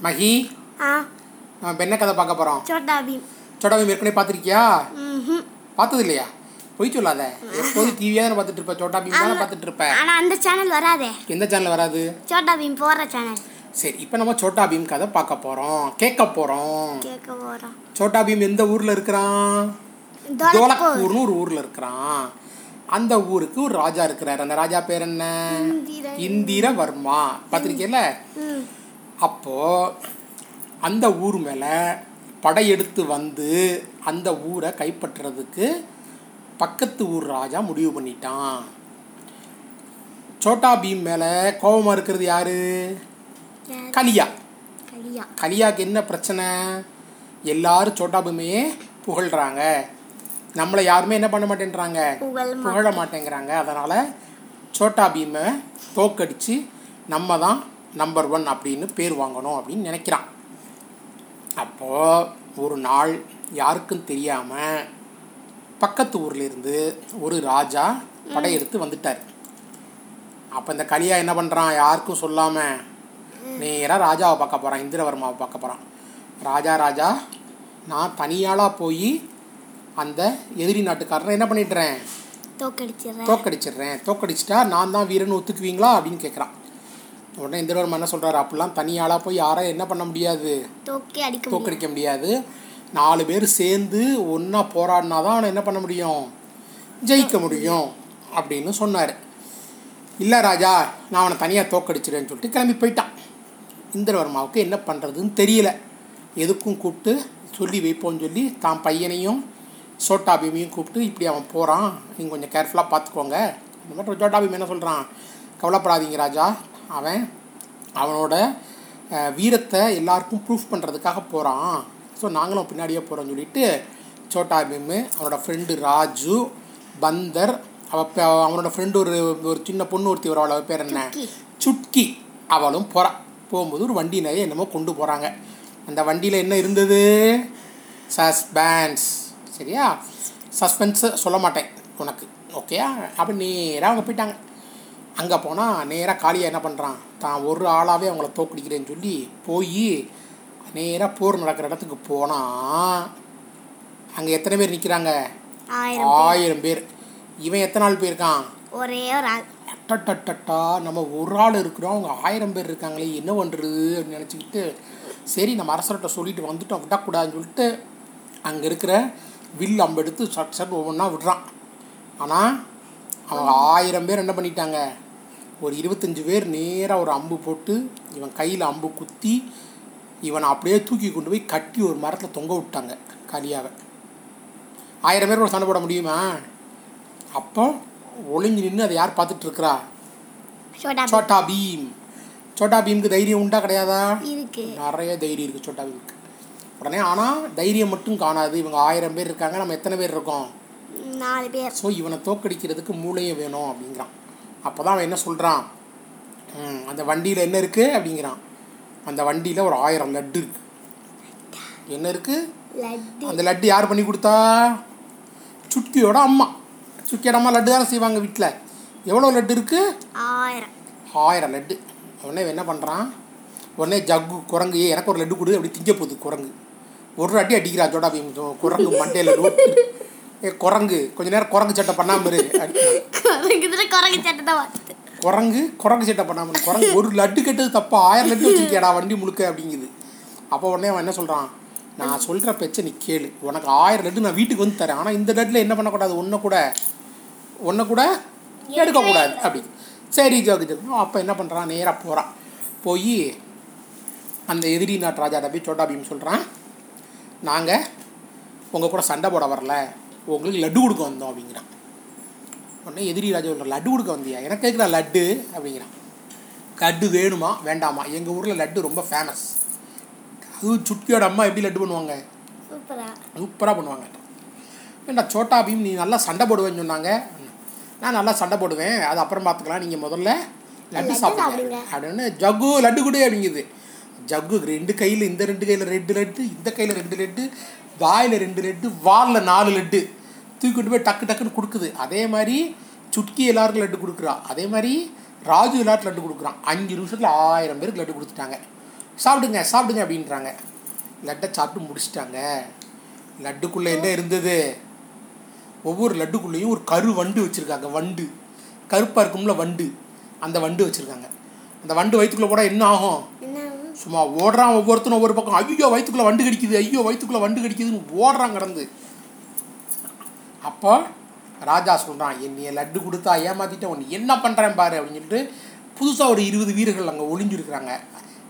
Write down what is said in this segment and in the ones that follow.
மகி ஆ. நம்ம என்ன கதை பார்க்க போகிறோம் சோட்டா பீம் சோட்டா பீம் ஏற்கனவே பார்த்துருக்கியா. பார்த்தது இல்லையா பொய் சொல்லாத. எப்போதும் டிவியாக தானே பார்த்துட்டு இருப்ப சோட்டா பீம் தானே பார்த்துட்டு இருப்ப ஆனா அந்த சேனல் வராதே. எந்த சேனல் வராது? சோட்டா பீம் போடுற சேனல் சரி இப்போ நம்ம சோட்டா பீம் கதை பார்க்க போகிறோம் கேட்க போகிறோம் கேட்க சோட்டா பீம் எந்த ஊரில் இருக்கிறான்? தோலக்கூர்னு ஒரு ஊரில் இருக்கிறான். அந்த ஊருக்கு ஒரு ராஜா இருக்கிறார். அந்த ராஜா பேர் என்ன? இந்திர- இந்திரவர்மா. பார்த்துருக்கீல்ல ம். அப்போ அந்த ஊர் மேலே படையெடுத்து வந்து அந்த ஊரை கைப்பற்றுறதுக்கு பக்கத்து ஊர் ராஜா முடிவு பண்ணிட்டான். சோட்டா பீம் மேலே கோபமாக இருக்கிறது யாரு? கலியா. கலியா. கலியாக்கு என்ன பிரச்சனை? எல்லாரும் சோட்டா பீமையே புகழ்கிறாங்க நம்மளை யாருமே என்ன பண்ண மாட்டேன்றாங்க? புகழ் மாட்டேங்கிறாங்க. அதனால் சோட்டா பீமை தோக்கடிச்சு நம்ம தான் நம்பர் ஒன் அப்படின்னு பேர் வாங்கணும் அப்படின்னு நினைக்கிறான். அப்போது ஒரு நாள் யாருக்கும் தெரியாமல் பக்கத்து ஊர்ல இருந்து ஒரு ராஜா படையெடுத்து வந்துட்டார். அப்போ இந்த கலியா என்ன பண்ணுறான் யாருக்கும் சொல்லாமல் நேராக ராஜாவை பார்க்க போகிறான் இந்திரவர்மாவை பார்க்க போகிறான் ராஜா ராஜா நான் தனியாளாக போய் அந்த எதிரி நாட்டுக்காரனை என்ன பண்ணிடுறேன்? தோக்கடிச்சிடுறேன். தோக்கடிச்சிடுறேன். தோக்கடிச்சிட்டா நான் தான் வீரன் ஒத்துக்குவீங்களா அப்படின்னு கேட்குறான் உடனே இந்திரவர்மா என்ன சொல்கிறாரு அப்படிலாம் தனியாளாக போய் யாரும் என்ன பண்ண முடியாது? தோக்கே அடிக்க தோக்கடிக்க முடியாது. நாலு பேர் சேர்ந்து ஒன்றா போராடினா தான் அவனை என்ன பண்ண முடியும்? ஜெயிக்க முடியும் அப்படின்னு சொன்னார். இல்லை ராஜா நான் அவனை தனியாக தோக்கடிச்சிடுறேன்னு சொல்லிட்டு கிளம்பி போயிட்டான். இந்திரவர்மாவுக்கு என்ன பண்ணுறதுன்னு தெரியல. எதுக்கும் கூப்பிட்டு சொல்லி வைப்போம்னு சொல்லி தான் பையனையும் சோட்டா பீமையும் கூப்பிட்டு இப்படி அவன் போகிறான் நீங்கள் கொஞ்சம் கேர்ஃபுல்லாக பார்த்துக்கோங்க. இந்த மாதிரி சோட்டா பீம் என்ன சொல்கிறான் கவலைப்படாதீங்க ராஜா. அவன் அவனோட வீரத்தை எல்லாருக்கும் ப்ரூஃப் பண்ணுறதுக்காக போகிறான் ஸோ நாங்களும் பின்னாடியே போகிறோம்னு சொல்லிட்டு சோட்டா பீமு அவனோட ஃப்ரெண்டு ராஜு பந்தர் அவ அவனோட ஃப்ரெண்டு ஒரு ஒரு சின்ன பொண்ணு ஒருத்தி ஒரு அவளை பேர் என்ன? சுட்கி. அவளும் போகிறா போகும்போது ஒரு வண்டி நிறைய என்னமோ கொண்டு போகிறாங்க அந்த வண்டியில் என்ன இருந்தது? சஸ்பென்ஸ் சரியா? சஸ்பென்ஸ் சொல்ல மாட்டேன் உனக்கு. ஓகேயா அப்போ நேராக அவங்க போயிட்டாங்க. அங்கே போனால் நேராக காளியா என்ன பண்ணுறான் தான் ஒரு ஆளாகவே அவங்கள தோக்கடிக்கிறேன்னு சொல்லி போய் நேராக போர் நடக்கிற இடத்துக்கு போனால் அங்கே எத்தனை பேர் நிற்கிறாங்க ஆயிரம் பேர். இவன் எத்தனை ஆள் போயிருக்கான்? ஒரே ஒரு ஆள். அட்டட்டட்டா நம்ம ஒரு ஆள் இருக்கிறோம். அவங்க ஆயிரம் பேர் இருக்காங்களே என்ன பண்ணுறது அப்படின்னு நினச்சிக்கிட்டு சரி நம்ம அரசர்கிட்ட சொல்லிட்டு வந்துட்டோம். விடக்கூடாதுன்னு சொல்லிட்டு அங்கே இருக்கிற வில் அம்பு எடுத்து சட் சட் ஒவ்வொன்றா விடுறான். ஆனால் அவங்க ஆயிரம் பேர் என்ன பண்ணிட்டாங்க? ஒரு இருபத்தஞ்சு பேர் நேராக ஒரு அம்பு போட்டு இவன் கையில் அம்பு குத்தி இவனை அப்படியே தூக்கி கொண்டு போய் கட்டி ஒரு மரத்தில் தொங்க விட்டாங்க கலியாவை ஆயிரம் பேர் ஒரு சண்டை போட முடியுமா? அப்போ ஒளிஞ்சு நின்று அதை யார் பார்த்துட்டு இருக்கிறா? சோட்டா பீம். சோட்டா பீம். சோட்டா பீமுக்கு தைரியம் உண்டா கிடையாதா? நிறைய தைரியம் இருக்குது சோட்டா பீமுக்கு. உடனே ஆனால் தைரியம் மட்டும் காணாது. இவங்க ஆயிரம் பேர் இருக்காங்க. நம்ம எத்தனை பேர் இருக்கோம்? நாலு பேர். ஸோ இவனை தோக்கடிக்கிறதுக்கு மூளையும் வேணும் அப்படிங்கிறான். அப்போ தான் அவன் என்ன சொல்கிறான் அந்த வண்டியில் என்ன இருக்குது அப்படிங்கிறான். அந்த வண்டியில் ஒரு ஆயிரம் லட்டு இருக்கு. என்ன இருக்குது லட்டு. அந்த லட்டு யார் பண்ணி கொடுத்தா? சுட்கியோட அம்மா. சுட்கியோட அம்மா லட்டு தானே செய்வாங்க வீட்டில் எவ்வளோ லட்டு இருக்குது ஆயிரம். ஆயிரம் லட்டு. உடனே என்ன பண்ணுறான் உடனே ஜக்கு குரங்கு "ஏய், எனக்கு ஒரு லட்டு கொடு. அப்படி திங்க போகுது குரங்கு. ஒரு அடி அடிக்கிறா ஜோடா குரங்கு மண்டையில் ரோட்டு ஏ குரங்கு. கொஞ்ச நேரம் குரங்கு சட்டை பண்ணாம இரு. குரங்கு சட்டை தான் குரங்கு குரங்கு சட்டை பண்ணாம இரு. குரங்கு ஒரு லட்டு கெட்டது தப்பா. ஆயிரம் லட்டு வச்சிருக்கியாடா வண்டி முழுக்க அப்படிங்குது. அப்போ உடனே அவன் என்ன சொல்கிறான் நான் சொல்கிற பேச்சை நீ கேளு. உனக்கு ஆயிரம் லட்டு நான் வீட்டுக்கு வந்து தரேன். ஆனால் இந்த லட்டில் என்ன பண்ணக்கூடாது? ஒன்றை கூட ஒன்றை கூட எடுக்கக்கூடாது அப்படி. சரி ஜோக்கு அப்போ என்ன பண்ணுறான் நேராக போகிறான் போய் அந்த எதிரி நாட்டு ராஜாட்ட போய் சோட்டா பீம் சொல்கிறான் நாங்கள் உங்கள் கூட சண்டை போட வரல. உங்களுக்கு லட்டு கொடுக்க வந்தோம் அப்படிங்கிறான். உடனே எதிரி ராஜா சொல்கிறான் லட்டு கொடுக்க வந்தியா? எனக்கு கேட்குறா லட்டு? அப்படிங்கிறான். லட்டு வேணுமா? வேண்டாமா? எங்கள் ஊரில் லட்டு ரொம்ப ஃபேமஸ் அது சுட்கியோட அம்மா எப்படி லட்டு பண்ணுவாங்க? சூப்பரா. சூப்பராக பண்ணுவாங்க. ஏண்டா சோட்டா பீம் நீ நல்லா சண்டை போடுவேன்னு சொன்னாங்க. நான் நல்லா சண்டை போடுவேன். அது அப்புறம் பார்த்துக்கலாம். நீங்கள் முதல்ல லட்டு சாப்பிடுங்க. அப்படின்னு ஜக்கு லட்டு கொடு அப்படிங்குது. ஜக்கு ரெண்டு கையில் இந்த ரெண்டு கையில் ரெண்டு லட்டு இந்த கையில் ரெண்டு லட்டு வாயில் ரெண்டு லட்டு வாலில் நாலு லட்டு. தூக்கிட்டு போய் டக்கு டக்குன்னு கொடுக்குது. அதே மாதிரி சுட்கி எல்லாருக்கும் லட்டு கொடுக்குறா. அதே மாதிரி ராஜு எல்லாருக்கும் லட்டு கொடுக்குறான். அஞ்சு நிமிஷத்தில் ஆயிரம் பேருக்கு லட்டு கொடுத்துட்டாங்க. சாப்பிடுங்க சாப்பிடுங்க அப்படின்றாங்க. லட்டை சாப்பிட்டு முடிச்சிட்டாங்க. லட்டுக்குள்ளே என்ன இருந்தது? ஒவ்வொரு லட்டுக்குள்ளேயும் ஒரு கரு வண்டு வச்சுருக்காங்க. வண்டு. கருப்பாக இருக்கும்ல வண்டு. அந்த வண்டு வச்சுருக்காங்க. அந்த வண்டு வயிற்றுக்குள்ளே கூட என்ன ஆகும்? சும்மா ஓடுறான் ஒவ்வொருத்தரும் ஒவ்வொரு பக்கம். ஐயோ வயிற்றுக்குள்ளே வண்டு கடிக்குது. ஐயோ வயிற்றுக்குள்ளே வண்டு கடிக்குதுன்னு ஓடுறான் கிடந்து. அப்போ ராஜா சொல்கிறான் என்னைய லட்டு கொடுத்தா ஏமாற்றிட்டேன் உன்னை என்ன பண்ணுறேன் பாரு அப்படின்னு சொல்லிட்டு புதுசாக ஒரு இருபது வீரர்கள் அங்கே ஒளிஞ்சிருக்கிறாங்க.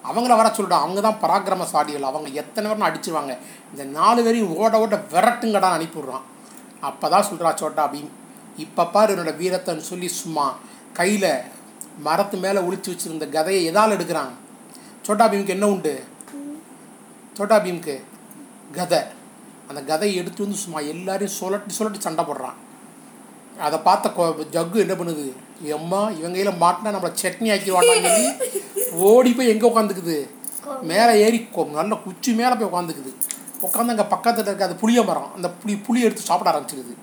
அவங்கள வர சொல்லிட்டான் அவங்க தான் பராக்கிரமசாலிகள் அவங்க எத்தனை பேரும் அடிச்சுருவாங்க. இந்த நாலு பேரையும் ஓட ஓட விரட்டுங்கடான்னு அனுப்பிவிட்றான். அப்போ தான் சொல்கிறா சோட்டா பீம் இப்போ பாரு என்னோட வீரத்தைன்னு சொல்லி சும்மா கையில் மரத்து மேலே ஒழிச்சு வச்சிருந்த கதையை எதால் எடுக்கிறான்? சோட்டா பீமுக்கு என்ன உண்டு? சோட்டா பீமுக்கு கதை. அந்த கதையை எடுத்து வந்து சும்மா எல்லாரையும் சுழட்டி சுழட்டி சண்டை போடுறான். அதை பார்த்த ஜக்கு என்ன பண்ணுது? எம்மா இவங்க கையில் மாட்டினா நம்மளை சட்னி ஆக்கிடுவாங்கன்னு சொல்லி ஓடி போய் எங்கே உட்காந்துக்குது மேலே ஏறி நல்ல குச்சி மேலே போய் உட்காந்துக்குது உட்காந்து அங்கே பக்கத்தில் இருக்க அந்த புளிய மரம் அந்த புளி புளி எடுத்து சாப்பிட ஆரம்பிச்சிருது.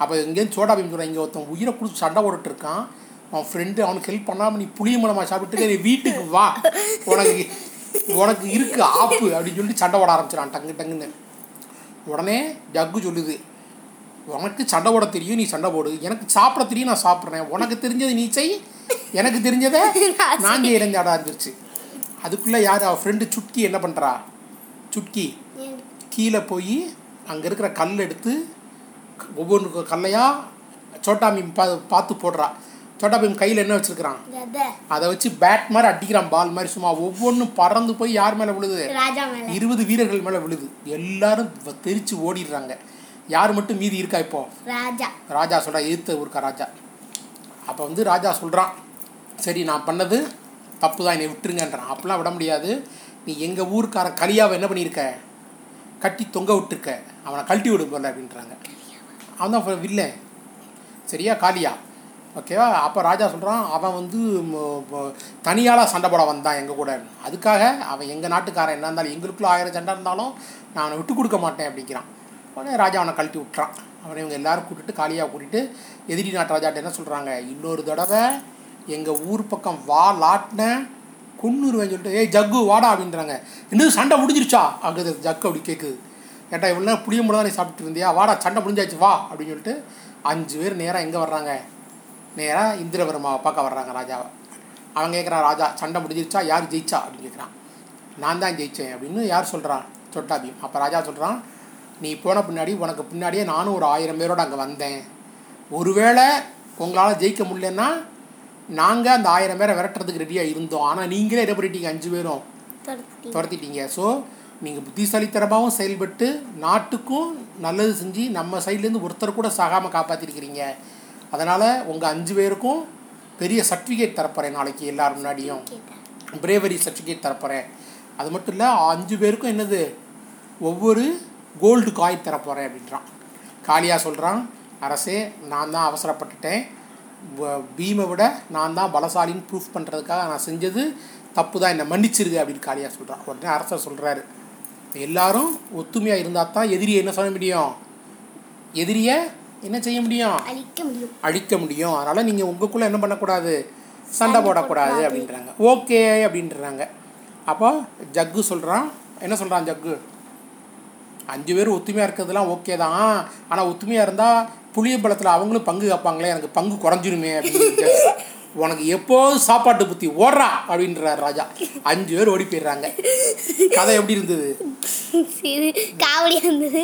அப்போ எங்கேயும் சோடா பீம் சொல்கிறேன் இங்கே ஒருத்தன் உயிரை கொடுத்து சண்டை போட்டுட்டு இருக்கான். அவன் ஃப்ரெண்டு அவனுக்கு ஹெல்ப் பண்ணாமல் நீ புளிய மரமாக சாப்பிட்டு நீ வீட்டுக்கு வா. உனக்கு உனக்கு இருக்குது ஆப்பு அப்படின்னு சொல்லிட்டு சண்டை போட ஆரம்பிச்சிடான் டங்கு டங்குன்னு. உடனே ஜக்கு சொல்லுது உனக்கு சண்டை போட தெரியும் நீ சண்டை போடு. எனக்கு சாப்பிட தெரியும் நான் சாப்பிட்றேன். உனக்கு தெரிஞ்சது நீ செய். எனக்கு தெரிஞ்சதை நான் செய்கிறேன் ஜாடா இருந்துருச்சு. அதுக்குள்ளே யார்? அவள் ஃப்ரெண்டு சுட்கி என்ன பண்ணுறா சுட்கி கீழே போய் அங்கே இருக்கிற கல் எடுத்து ஒவ்வொன்று கல்லையாக சோட்டா மீன் பா பார்த்து போடுறா. சோட்டா மீன் கையில் என்ன வச்சுருக்கிறான்? அதை வச்சு பேட் மாதிரி அடிக்கிறான் பால் மாதிரி. சும்மா ஒவ்வொன்றும் பறந்து போய் யார் மேலே விழுது? இருபது வீரர்கள் மேலே விழுது. எல்லாரும் தெரிச்சு ஓடிடுறாங்க. யார் மட்டும் மீதி இருக்கா இப்போ? ராஜா. ராஜா சொல்கிறா எதிர்த்த ஊருக்கா ராஜா. அப்போ வந்து ராஜா சொல்கிறான் சரி நான் பண்ணது தப்பு தான் என்னை விட்டுருங்கன்றான். அப்படிலாம் விட முடியாது. நீ எங்கள் ஊருக்காரன் கலியாவை என்ன பண்ணியிருக்க? கட்டி தொங்க விட்டுருக்க. அவனை கழட்டி விடு போல அப்படின்றாங்க. அவன் தான் வில்லன். சரியா காளியா ஓகேவா? அப்போ ராஜா சொல்கிறான் அவன் வந்து தனியாளாக சண்டை போட வந்தான் எங்கள் கூட. அதுக்காக அவன் எங்கள் நாட்டுக்காரன் என்ன இருந்தாலும் எங்களுக்குள்ள ஆயிரம் சண்டை இருந்தாலும் நான் அவனை விட்டு கொடுக்க மாட்டேன் அப்படிங்கிறான். உடனே ராஜா அவனை கழட்டி விட்டுறான். அவனை இவங்க எல்லோரும் கூட்டிட்டு காலியாக கூட்டிட்டு எதிரி நாட்டு ராஜாட்ட என்ன சொல்கிறாங்க இன்னொரு தடவை எங்கள் ஊர் பக்கம் வா லாட்டின கொன்னுருவேன் சொல்லிட்டு ஏய் ஜக்கு வாடா அப்படின்றாங்க. இன்னும் சண்டை முடிஞ்சிருச்சா? அங்கே ஜக்கு அப்படி கேட்குது ஏட்டா இவ்வளோ நேரம் புளிய தான் நீ சாப்பிட்டு இருந்தியா? வாடா சண்டை முடிஞ்சாச்சு வா அப்படின்னு சொல்லிட்டு அஞ்சு பேர் நேராக எங்கே வர்றாங்க? நேராக இந்திரவர்மாவை பார்க்க வர்றாங்க ராஜாவை. அவன் கேட்குறான் ராஜா சண்டை முடிஞ்சிருச்சா? யார் ஜெயிச்சா? அப்படின்னு கேட்குறான் நான் தான் ஜெயித்தேன் அப்படின்னு யார் சொல்கிறான் சொட்டா பீம் அப்போ ராஜா சொல்கிறான் நீ போன பின்னாடி உனக்கு பின்னாடியே நானும் ஒரு ஆயிரம் பேரோட அங்கே வந்தேன். ஒருவேளை உங்களால் ஜெயிக்க முடியலன்னா நாங்கள் அந்த ஆயிரம் பேரை விரட்டுறதுக்கு ரெடியாக இருந்தோம். ஆனால் நீங்களே என்ன பண்ணிட்டீங்க? அஞ்சு பேரும் துரத்தி துரத்திட்டீங்க. ஸோ நீங்கள் புத்திசாலித்தனமாகவும் செயல்பட்டு நாட்டுக்கும் நல்லது செஞ்சு நம்ம சைட்லேருந்து ஒருத்தர் கூட சாகாமல் காப்பாற்றிருக்கிறீங்க அதனால் உங்கள் அஞ்சு பேருக்கும் பெரிய சர்டிஃபிகேட் தரப்போகிறேன் நாளைக்கு எல்லார் முன்னாடியும். பிரேவரி சர்டிஃபிகேட் தரப்போகிறேன் அது மட்டும் இல்லை அஞ்சு பேருக்கும் என்னது? ஒவ்வொரு கோல்டு காய் தரப்போகிறேன் அப்படின்றான். காளியா சொல்கிறான் அரசே நான் தான் அவசரப்பட்டுட்டேன். பீமை விட நான் தான் பலசாலின்னு ப்ரூஃப் பண்ணுறதுக்காக நான் செஞ்சது தப்பு தான். என்னை மன்னிச்சிருங்க அப்படின்னு காளியா சொல்கிறான் உடனே அரசர் சொல்கிறாரு எல்லாரும் ஒத்துமையாக இருந்தால் தான் எதிரியை என்ன சொல்ல முடியும்? எதிரியை என்ன செய்ய முடியும்? அழிக்க முடியும். அழிக்க முடியும். அதனால் நீங்கள் உங்களுக்குள்ளே என்ன பண்ணக்கூடாது? சண்டை போடக்கூடாது அப்படின்றாங்க. ஓகே அப்படின்றாங்க. அப்போ ஜக்கு சொல்கிறான் என்ன சொல்கிறான் ஜக்கு? அஞ்சு பேர் ஒத்துமையாக இருக்கிறதுலாம் ஓகே தான். ஆனால் ஒத்துமையாக இருந்தால் புளியம்பழத்தில் அவங்களும் பங்கு கேட்பாங்களே எனக்கு பங்கு குறைஞ்சிருமே அப்படின்னு. உனக்கு எப்போதும் சாப்பாட்டு புத்தி ஓடுறா அப்படின்றார் ராஜா. அஞ்சு பேர் ஓடி போயிடுறாங்க. கதை எப்படி இருந்தது? இது காவடியா இருந்தது.